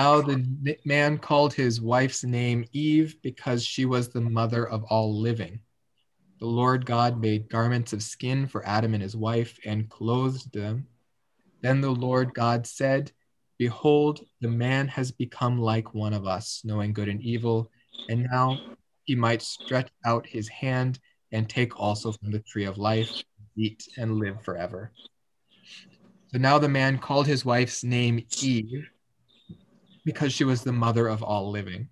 Now the man called his wife's name Eve because she was the mother of all living. The Lord God made garments of skin for Adam and his wife and clothed them. Then the Lord God said, Behold, the man has become like one of us, knowing good and evil, and now he might stretch out his hand and take also from the tree of life, eat and live forever. So now the man called his wife's name Eve because she was the mother of all living.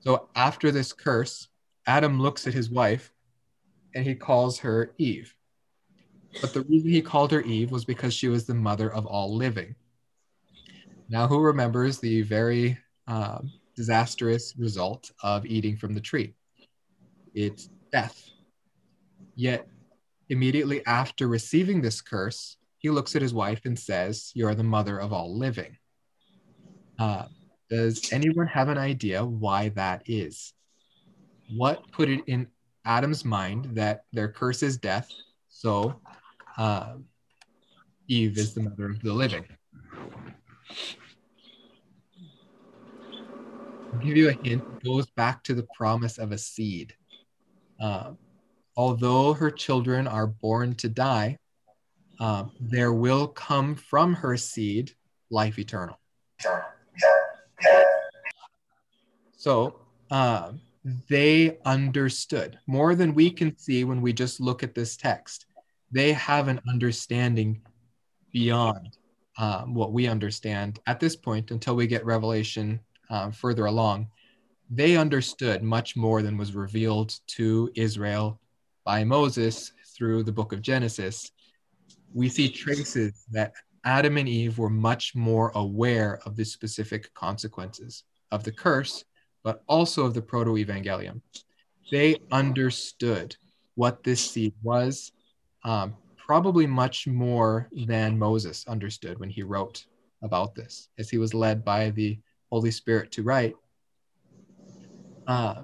So after this curse, Adam looks at his wife and he calls her Eve. But the reason he called her Eve was because she was the mother of all living. Now, who remembers the very um, disastrous result of eating from the tree? It's death. Yet, immediately after receiving this curse, he looks at his wife and says, You are the mother of all living. Uh, does anyone have an idea why that is? What put it in Adam's mind that their curse is death, so uh, Eve is the mother of the living? I'll give you a hint. It goes back to the promise of a seed. Uh, although her children are born to die, uh, there will come from her seed life eternal. So uh, they understood more than we can see when we just look at this text. They have an understanding beyond um, what we understand at this point until we get Revelation um, further along. They understood much more than was revealed to Israel by Moses through the book of Genesis. We see traces that Adam and Eve were much more aware of the specific consequences of the curse, but also of the proto evangelium. They understood what this seed was, um, probably much more than Moses understood when he wrote about this, as he was led by the Holy Spirit to write. Uh,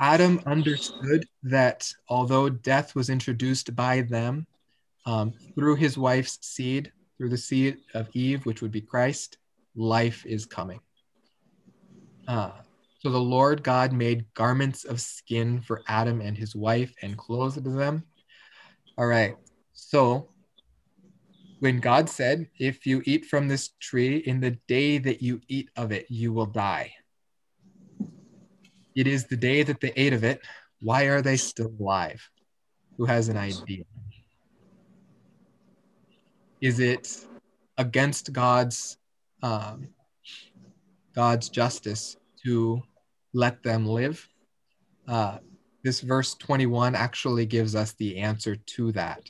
Adam understood that although death was introduced by them um, through his wife's seed, through the seed of Eve, which would be Christ, life is coming. Uh, so the Lord God made garments of skin for Adam and his wife and clothed them. All right. So when God said, If you eat from this tree, in the day that you eat of it, you will die. It is the day that they ate of it. Why are they still alive? Who has an idea? Is it against God's um, God's justice to let them live? Uh, this verse 21 actually gives us the answer to that.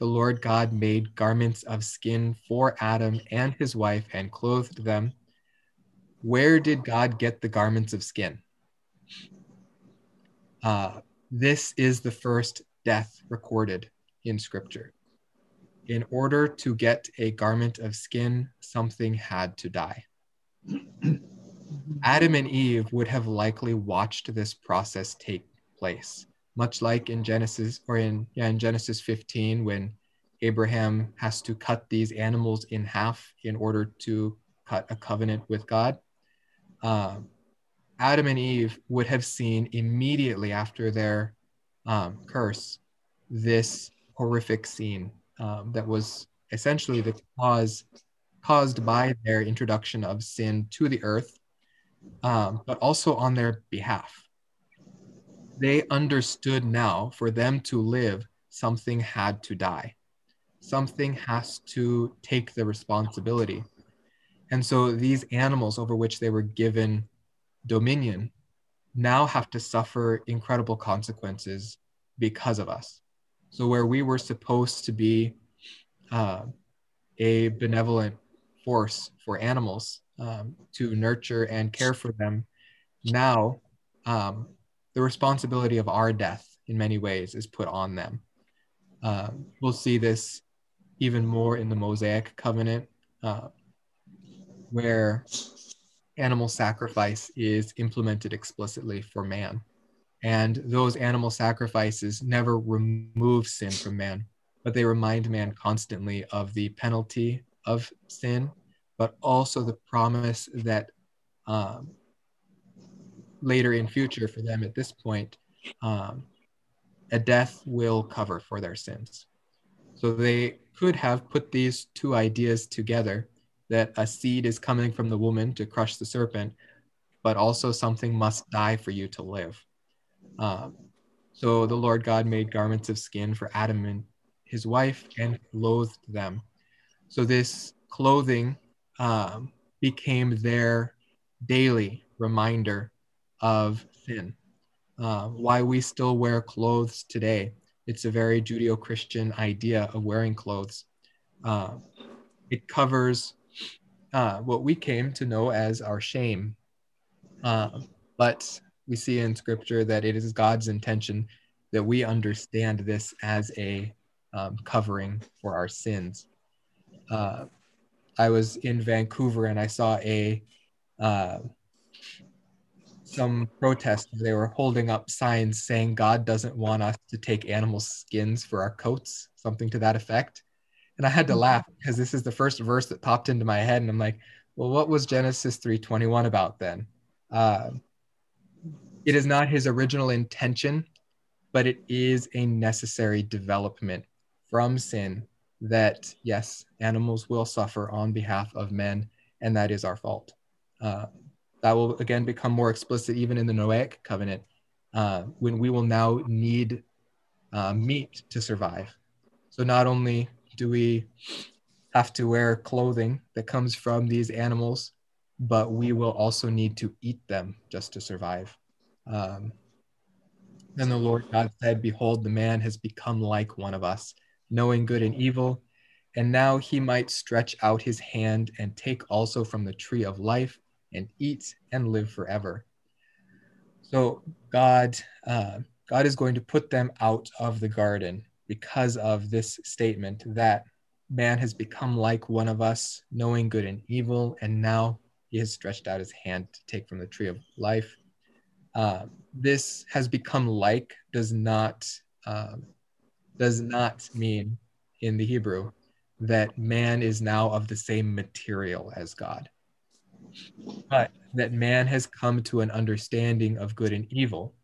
The Lord God made garments of skin for Adam and his wife and clothed them. Where did God get the garments of skin? Uh, this is the first death recorded in Scripture. In order to get a garment of skin, something had to die. Adam and Eve would have likely watched this process take place, much like in Genesis or in yeah, in Genesis 15 when Abraham has to cut these animals in half in order to cut a covenant with God. Uh, Adam and Eve would have seen immediately after their um, curse this horrific scene um, that was essentially the cause caused by their introduction of sin to the earth, um, but also on their behalf. They understood now for them to live, something had to die. Something has to take the responsibility. And so these animals over which they were given dominion now have to suffer incredible consequences because of us. So, where we were supposed to be uh, a benevolent force for animals um, to nurture and care for them, now um, the responsibility of our death in many ways is put on them. Uh, we'll see this even more in the Mosaic covenant, uh, where animal sacrifice is implemented explicitly for man. And those animal sacrifices never remove sin from man, but they remind man constantly of the penalty of sin but also the promise that um, later in future for them at this point, um, a death will cover for their sins. So they could have put these two ideas together that a seed is coming from the woman to crush the serpent, but also something must die for you to live. Um, so the Lord God made garments of skin for Adam and his wife and clothed them. So this clothing um, became their daily reminder of sin. Uh, why we still wear clothes today. It's a very Judeo Christian idea of wearing clothes. Uh, it covers uh, what we came to know as our shame. Uh, but we see in scripture that it is God's intention that we understand this as a um, covering for our sins. I was in Vancouver and I saw a uh, some protest. They were holding up signs saying God doesn't want us to take animal skins for our coats, something to that effect. And I had to laugh because this is the first verse that popped into my head, and I'm like, well, what was Genesis 3:21 about then? Uh, it is not his original intention, but it is a necessary development from sin that yes, animals will suffer on behalf of men, and that is our fault. Uh, that will again become more explicit even in the Noahic covenant, uh, when we will now need uh, meat to survive. So not only do we have to wear clothing that comes from these animals, but we will also need to eat them just to survive. Um, then the Lord God said, Behold, the man has become like one of us knowing good and evil. And now he might stretch out his hand and take also from the tree of life and eat and live forever. So God, uh, God is going to put them out of the garden because of this statement that man has become like one of us, knowing good and evil, and now he has stretched out his hand to take from the tree of life. Uh, this has become like does not um, does not mean in the Hebrew that man is now of the same material as God, but that man has come to an understanding of good and evil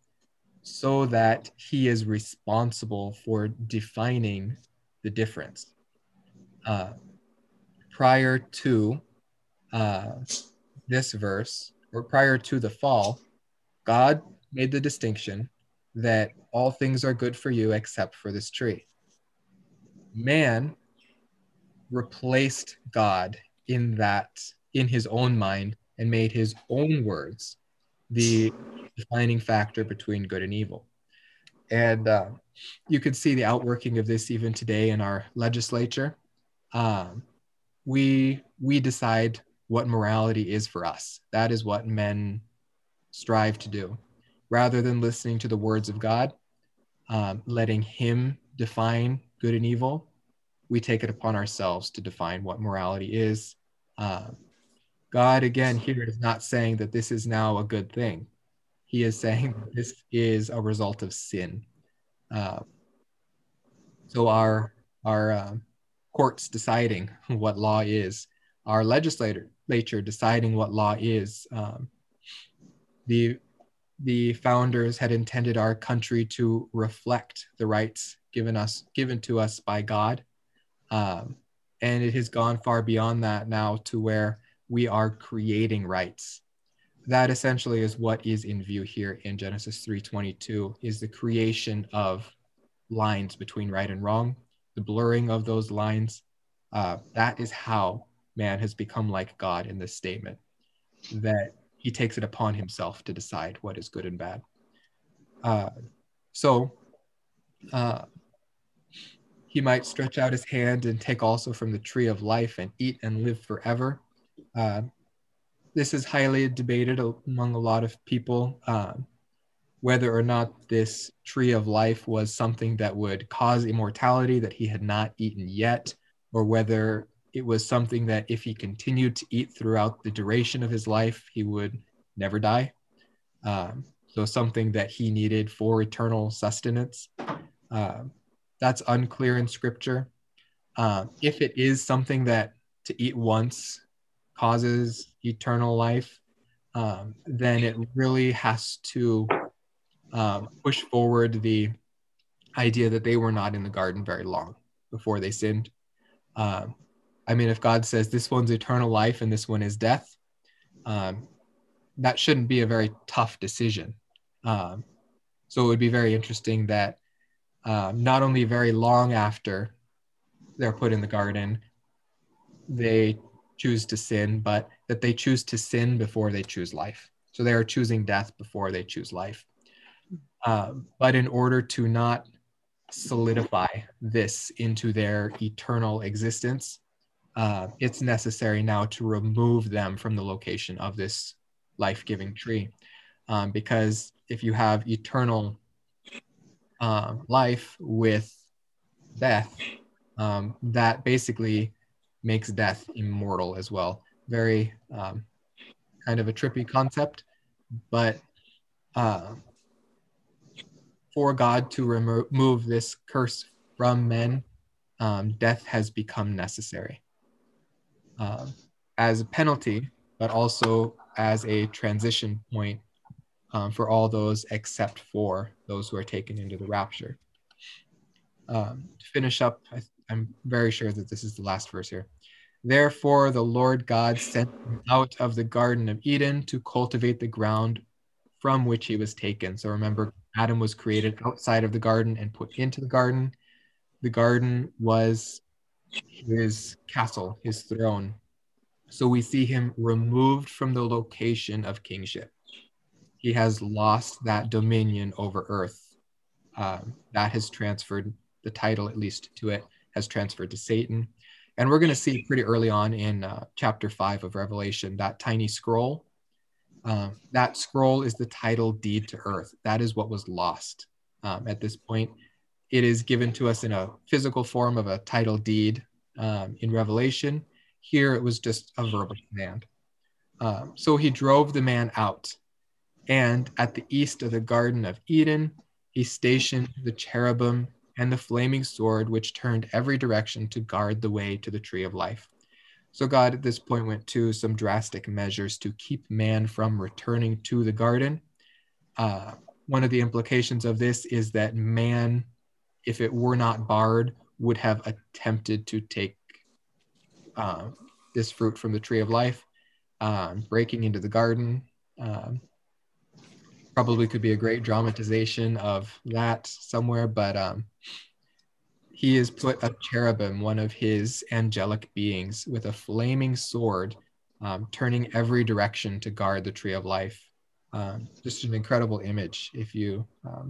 so that he is responsible for defining the difference. Uh, prior to uh, this verse, or prior to the fall, God made the distinction that all things are good for you except for this tree. Man replaced God in that, in his own mind, and made his own words the defining factor between good and evil. And uh, you can see the outworking of this even today in our legislature. Um, we we decide what morality is for us. That is what men strive to do rather than listening to the words of God, um, letting Him define good and evil, we take it upon ourselves to define what morality is. Uh, God, again, here is not saying that this is now a good thing. He is saying this is a result of sin. Uh, so our our uh, courts deciding what law is, our legislature deciding what law is, um, the the founders had intended our country to reflect the rights given us given to us by God, um, and it has gone far beyond that now to where we are creating rights. That essentially is what is in view here in Genesis 3:22 is the creation of lines between right and wrong, the blurring of those lines. Uh, that is how man has become like God in this statement. That he takes it upon himself to decide what is good and bad. Uh, so uh, he might stretch out his hand and take also from the tree of life and eat and live forever. Uh, this is highly debated among a lot of people uh, whether or not this tree of life was something that would cause immortality that he had not eaten yet, or whether it was something that if he continued to eat throughout the duration of his life, he would never die. Um, so something that he needed for eternal sustenance. Uh, that's unclear in scripture. Uh, if it is something that to eat once causes eternal life, um, then it really has to um, push forward the idea that they were not in the garden very long before they sinned. Um, I mean, if God says this one's eternal life and this one is death, um, that shouldn't be a very tough decision. Um, so it would be very interesting that uh, not only very long after they're put in the garden, they choose to sin, but that they choose to sin before they choose life. So they are choosing death before they choose life. Uh, but in order to not solidify this into their eternal existence, uh, it's necessary now to remove them from the location of this life giving tree. Um, because if you have eternal um, life with death, um, that basically makes death immortal as well. Very um, kind of a trippy concept, but uh, for God to remove this curse from men, um, death has become necessary uh, as a penalty, but also as a transition point um, for all those except for those who are taken into the rapture. Um, to finish up, I, I'm very sure that this is the last verse here. Therefore, the Lord God sent him out of the Garden of Eden to cultivate the ground from which he was taken. So remember, Adam was created outside of the garden and put into the garden. The garden was his castle, his throne. So we see him removed from the location of kingship. He has lost that dominion over earth. Um, that has transferred the title, at least to it, has transferred to Satan. And we're going to see pretty early on in uh, chapter five of Revelation that tiny scroll. Uh, that scroll is the title deed to earth. That is what was lost um, at this point it is given to us in a physical form of a title deed um, in Revelation. Here it was just a verbal command. Um, so he drove the man out, and at the east of the Garden of Eden, he stationed the cherubim and the flaming sword, which turned every direction to guard the way to the tree of life. So God at this point went to some drastic measures to keep man from returning to the garden. Uh, one of the implications of this is that man if it were not barred, would have attempted to take uh, this fruit from the tree of life, um, breaking into the garden. Um, probably could be a great dramatization of that somewhere, but um, he has put a cherubim, one of his angelic beings, with a flaming sword, um, turning every direction to guard the tree of life. Um, just an incredible image if you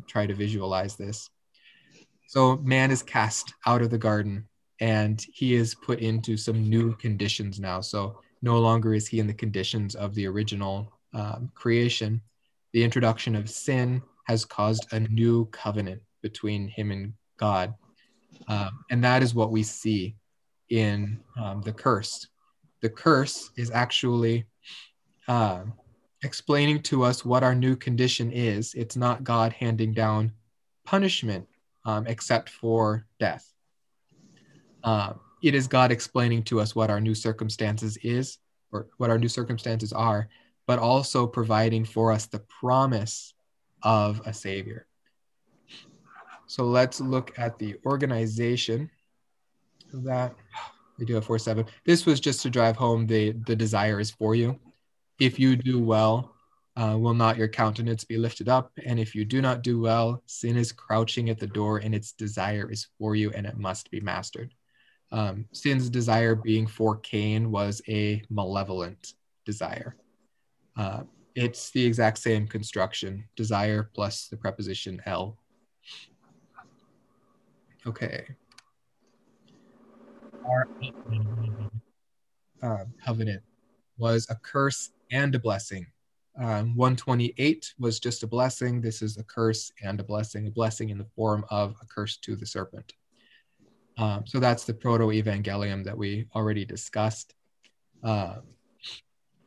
try to visualize this. So man is cast out of the garden and he is put into some new conditions now. So no longer is he in the conditions of the original um, creation. The introduction of sin has caused a new covenant between him and God. Um, and that is what we see in um, the curse. The curse is actually uh, explaining to us what our new condition is. It's not God handing down punishment um, except for death. Uh, it is God explaining to us what our new circumstances is, or what our new circumstances are, but also providing for us the promise of a Savior. So let's look at the organization of that. We do have four seven. This was just to drive home the the desire is for you. If you do well, uh, will not your countenance be lifted up? And if you do not do well, sin is crouching at the door and its desire is for you and it must be mastered. Um, sin's desire being for Cain was a malevolent desire. Uh, it's the exact same construction desire plus the preposition L. Okay. Our uh, covenant was a curse and a blessing um, 128 was just a blessing. This is a curse and a blessing, a blessing in the form of a curse to the serpent. Um, so that's the proto evangelium that we already discussed. Uh,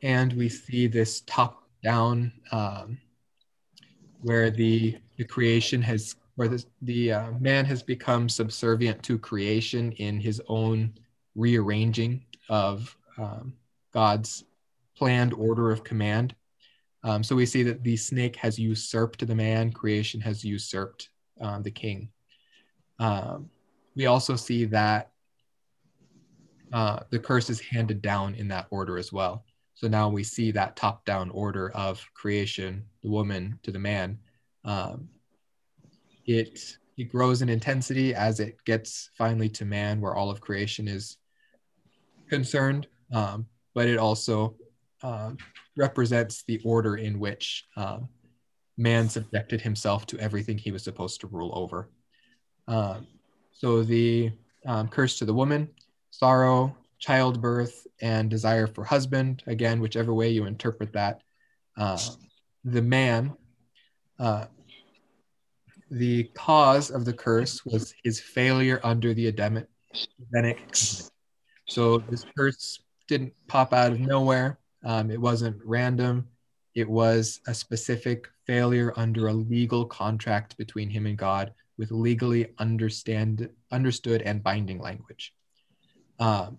and we see this top down um, where the, the creation has, where the, the uh, man has become subservient to creation in his own rearranging of um, God's planned order of command. Um, so we see that the snake has usurped the man, creation has usurped um, the king. Um, we also see that uh, the curse is handed down in that order as well. So now we see that top down order of creation, the woman to the man. Um, it, it grows in intensity as it gets finally to man, where all of creation is concerned, um, but it also uh, represents the order in which um, man subjected himself to everything he was supposed to rule over. Um, so the um, curse to the woman, sorrow, childbirth, and desire for husband, again, whichever way you interpret that. Uh, the man, uh, the cause of the curse was his failure under the Edenic. So this curse didn't pop out of nowhere. Um, it wasn't random. It was a specific failure under a legal contract between him and God with legally understand understood and binding language. Um,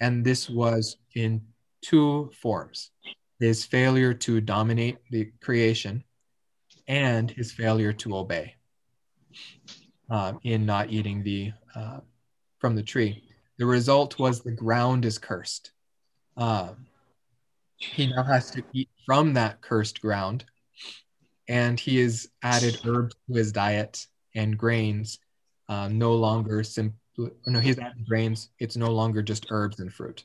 and this was in two forms his failure to dominate the creation and his failure to obey um, in not eating the uh, from the tree. The result was the ground is cursed. Um, he now has to eat from that cursed ground, and he has added herbs to his diet and grains, uh, no longer simply no, he's added grains. It's no longer just herbs and fruit.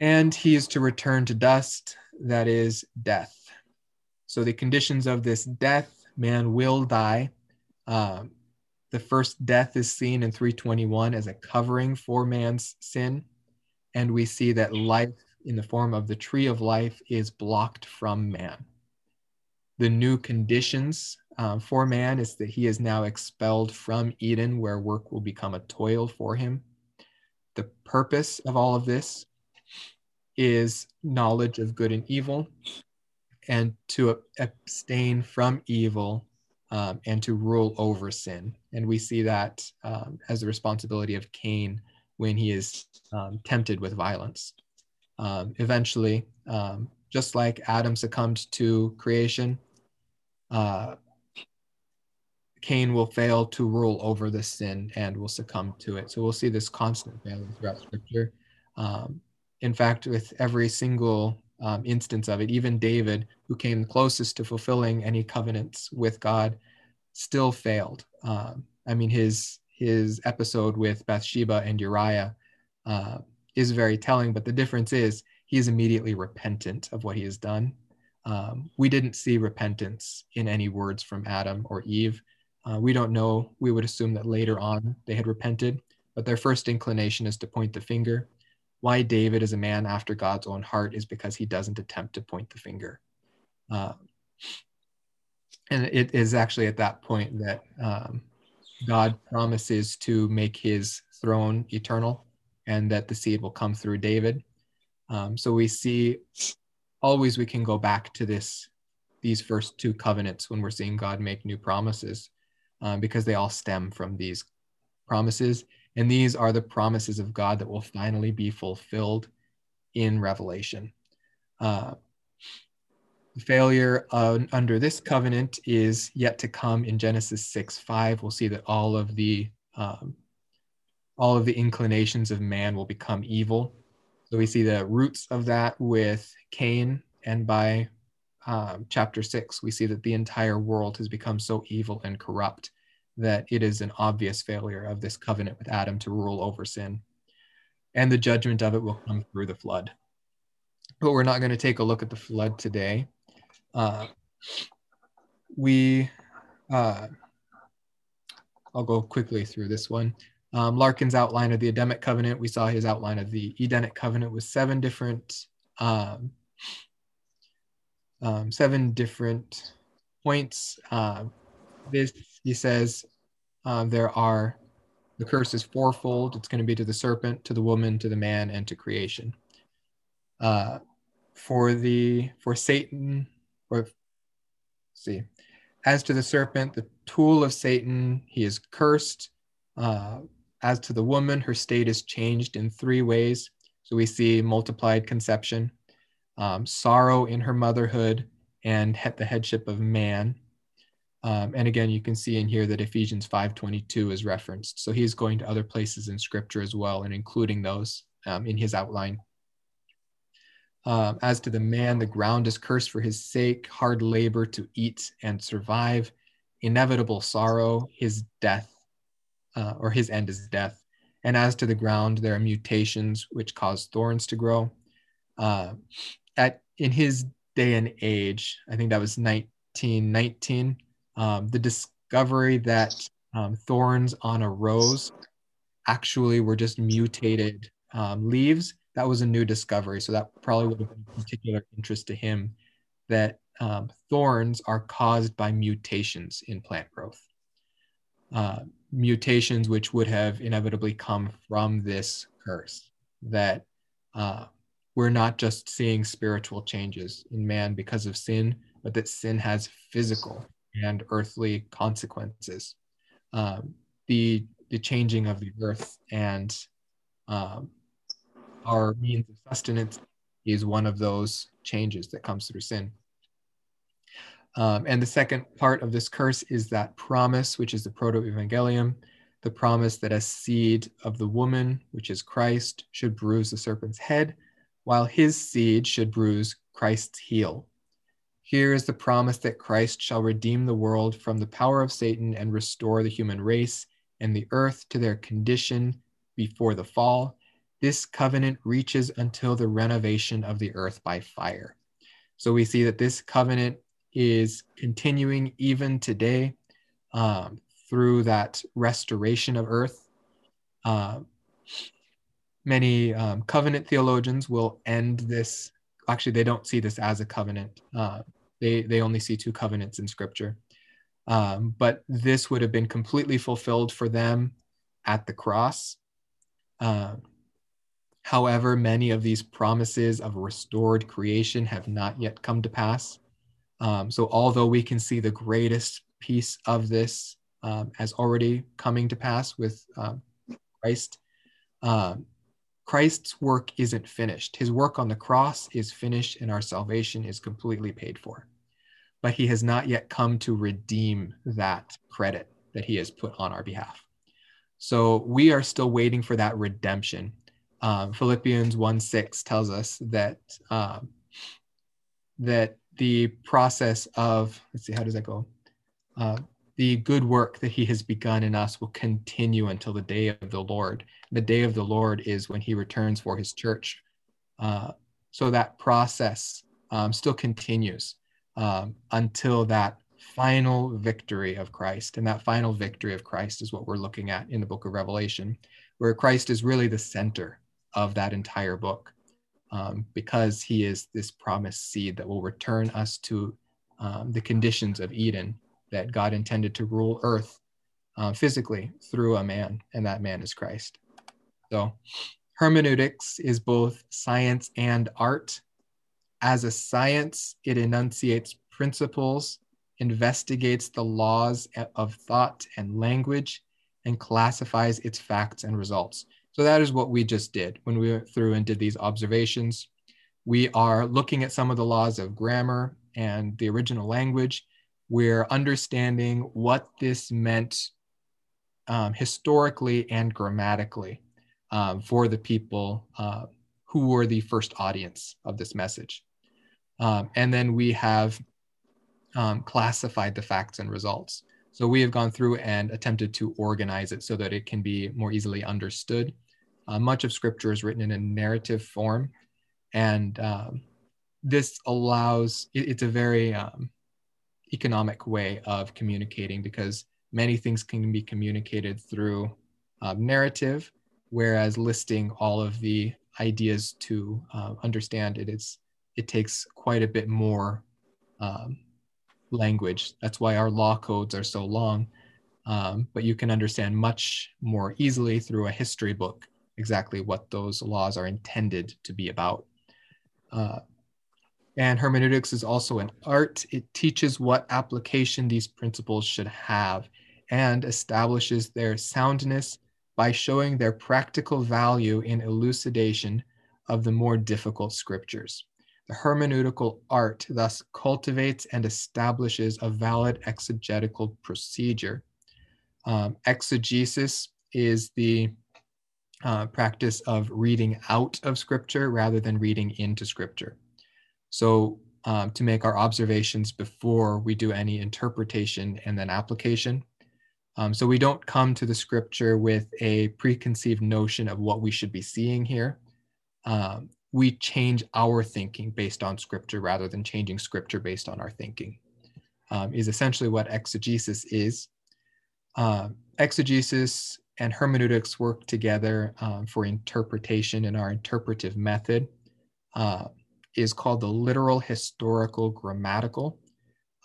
And he is to return to dust, that is death. So the conditions of this death, man will die. Um, the first death is seen in 321 as a covering for man's sin. And we see that life in the form of the tree of life is blocked from man. The new conditions um, for man is that he is now expelled from Eden, where work will become a toil for him. The purpose of all of this is knowledge of good and evil, and to abstain from evil um, and to rule over sin. And we see that um, as the responsibility of Cain when he is um, tempted with violence. Um, eventually, um, just like Adam succumbed to creation, uh, Cain will fail to rule over the sin and will succumb to it. So we'll see this constant failing throughout Scripture. Um, in fact, with every single um, instance of it, even David, who came closest to fulfilling any covenants with God, still failed. Um, I mean, his his episode with Bathsheba and Uriah uh, is very telling, but the difference is he is immediately repentant of what he has done. Um, we didn't see repentance in any words from Adam or Eve. Uh, we don't know. We would assume that later on they had repented, but their first inclination is to point the finger. Why David is a man after God's own heart is because he doesn't attempt to point the finger. Uh, and it is actually at that point that um, God promises to make his throne eternal and that the seed will come through David. Um, so we see always we can go back to this these first two covenants when we're seeing God make new promises um, because they all stem from these promises. And these are the promises of God that will finally be fulfilled in Revelation. Uh, failure uh, under this covenant is yet to come in Genesis 6 5. We'll see that all of the um, all of the inclinations of man will become evil. So we see the roots of that with Cain, and by um, chapter six, we see that the entire world has become so evil and corrupt that it is an obvious failure of this covenant with Adam to rule over sin. And the judgment of it will come through the flood. But we're not going to take a look at the flood today. Uh, we, uh, I'll go quickly through this one. Um, Larkin's outline of the Adamic covenant, we saw his outline of the Edenic covenant with seven different um, um, seven different points. Uh, this, he says, uh, there are, the curse is fourfold. It's going to be to the serpent, to the woman, to the man, and to creation. Uh, for the, for Satan, or see, as to the serpent, the tool of Satan, he is cursed. Uh, as to the woman, her state is changed in three ways. So we see multiplied conception, um, sorrow in her motherhood, and the headship of man. Um, and again, you can see in here that Ephesians 5:22 is referenced. So he's going to other places in Scripture as well, and including those um, in his outline. Um, as to the man, the ground is cursed for his sake, hard labor to eat and survive, inevitable sorrow, his death, uh, or his end is death. And as to the ground, there are mutations which cause thorns to grow. Uh, at in his day and age, I think that was 1919, um, the discovery that um, thorns on a rose actually were just mutated um, leaves. That was a new discovery. So that probably would have been of particular interest to him that um, thorns are caused by mutations in plant growth. Uh, mutations which would have inevitably come from this curse that uh, we're not just seeing spiritual changes in man because of sin but that sin has physical and earthly consequences. Um, the the changing of the earth and um, our means of sustenance is one of those changes that comes through sin um, and the second part of this curse is that promise, which is the proto evangelium, the promise that a seed of the woman, which is Christ, should bruise the serpent's head, while his seed should bruise Christ's heel. Here is the promise that Christ shall redeem the world from the power of Satan and restore the human race and the earth to their condition before the fall. This covenant reaches until the renovation of the earth by fire. So we see that this covenant is continuing even today um, through that restoration of earth. Uh, many um, covenant theologians will end this. Actually, they don't see this as a covenant. Uh, they they only see two covenants in Scripture. Um, but this would have been completely fulfilled for them at the cross. Uh, however, many of these promises of restored creation have not yet come to pass. Um, so, although we can see the greatest piece of this um, as already coming to pass with um, Christ, um, Christ's work isn't finished. His work on the cross is finished, and our salvation is completely paid for. But he has not yet come to redeem that credit that he has put on our behalf. So we are still waiting for that redemption. Um, Philippians 1 6 tells us that um, that the process of let's see how does that go? Uh, the good work that he has begun in us will continue until the day of the lord. The day of the lord is when he returns for his church. Uh, so that process um, still continues um, until that final victory of christ. And that final victory of christ is what we're looking at in the book of revelation where christ is really the center of that entire book um, because he is this promised seed that will return us to um, the conditions of Eden that God intended to rule earth uh, physically through a man, and that man is Christ. So, hermeneutics is both science and art. As a science, it enunciates principles, investigates the laws of thought and language, and classifies its facts and results. So that is what we just did when we went through and did these observations. We are looking at some of the laws of grammar and the original language. We're understanding what this meant um, historically and grammatically um, for the people uh, who were the first audience of this message. Um, and then we have um, classified the facts and results. So we have gone through and attempted to organize it so that it can be more easily understood. Uh, much of scripture is written in a narrative form, and um, this allows it, it's a very um, economic way of communicating because many things can be communicated through uh, narrative, whereas listing all of the ideas to uh, understand it is it takes quite a bit more um, language. That's why our law codes are so long. Um, but you can understand much more easily through a history book exactly what those laws are intended to be about. Uh, and hermeneutics is also an art. It teaches what application these principles should have and establishes their soundness by showing their practical value in elucidation of the more difficult scriptures. The hermeneutical art thus cultivates and establishes a valid exegetical procedure. Um, exegesis is the uh, practice of reading out of scripture rather than reading into scripture. So, um, to make our observations before we do any interpretation and then application. Um, so, we don't come to the scripture with a preconceived notion of what we should be seeing here. Um, we change our thinking based on scripture rather than changing scripture based on our thinking, um, is essentially what exegesis is. Uh, exegesis and hermeneutics work together um, for interpretation in our interpretive method uh, is called the literal historical grammatical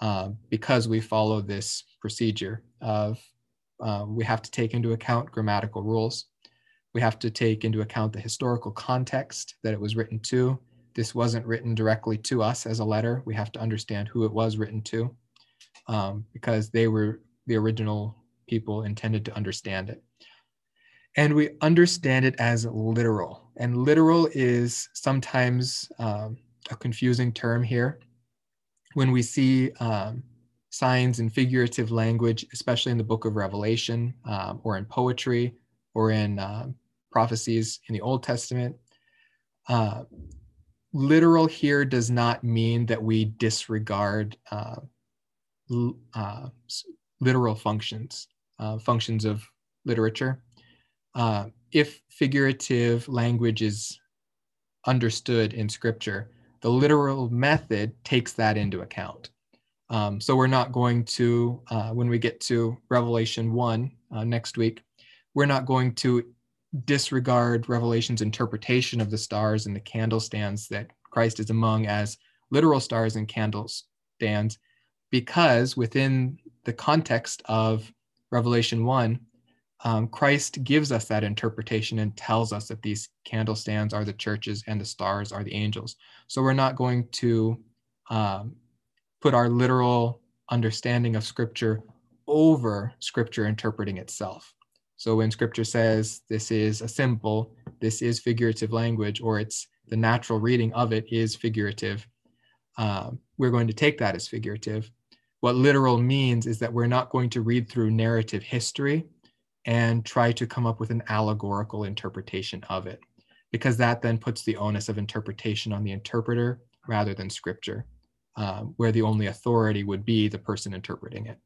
uh, because we follow this procedure of uh, we have to take into account grammatical rules. We have to take into account the historical context that it was written to. This wasn't written directly to us as a letter. We have to understand who it was written to um, because they were the original people intended to understand it and we understand it as literal. And literal is sometimes um, a confusing term here. When we see um, signs in figurative language, especially in the book of Revelation um, or in poetry or in uh, prophecies in the Old Testament, uh, literal here does not mean that we disregard uh, uh literal functions, uh, functions of literature uh, if figurative language is understood in scripture, the literal method takes that into account. Um, so we're not going to, uh, when we get to Revelation 1 uh, next week, we're not going to disregard Revelation's interpretation of the stars and the candlestands that Christ is among as literal stars and candlestands, because within the context of Revelation 1, um, Christ gives us that interpretation and tells us that these candle stands are the churches and the stars are the angels. So we're not going to um, put our literal understanding of Scripture over Scripture interpreting itself. So when Scripture says this is a symbol, this is figurative language, or it's the natural reading of it is figurative, uh, we're going to take that as figurative. What literal means is that we're not going to read through narrative history and try to come up with an allegorical interpretation of it, because that then puts the onus of interpretation on the interpreter rather than scripture, uh, where the only authority would be the person interpreting it.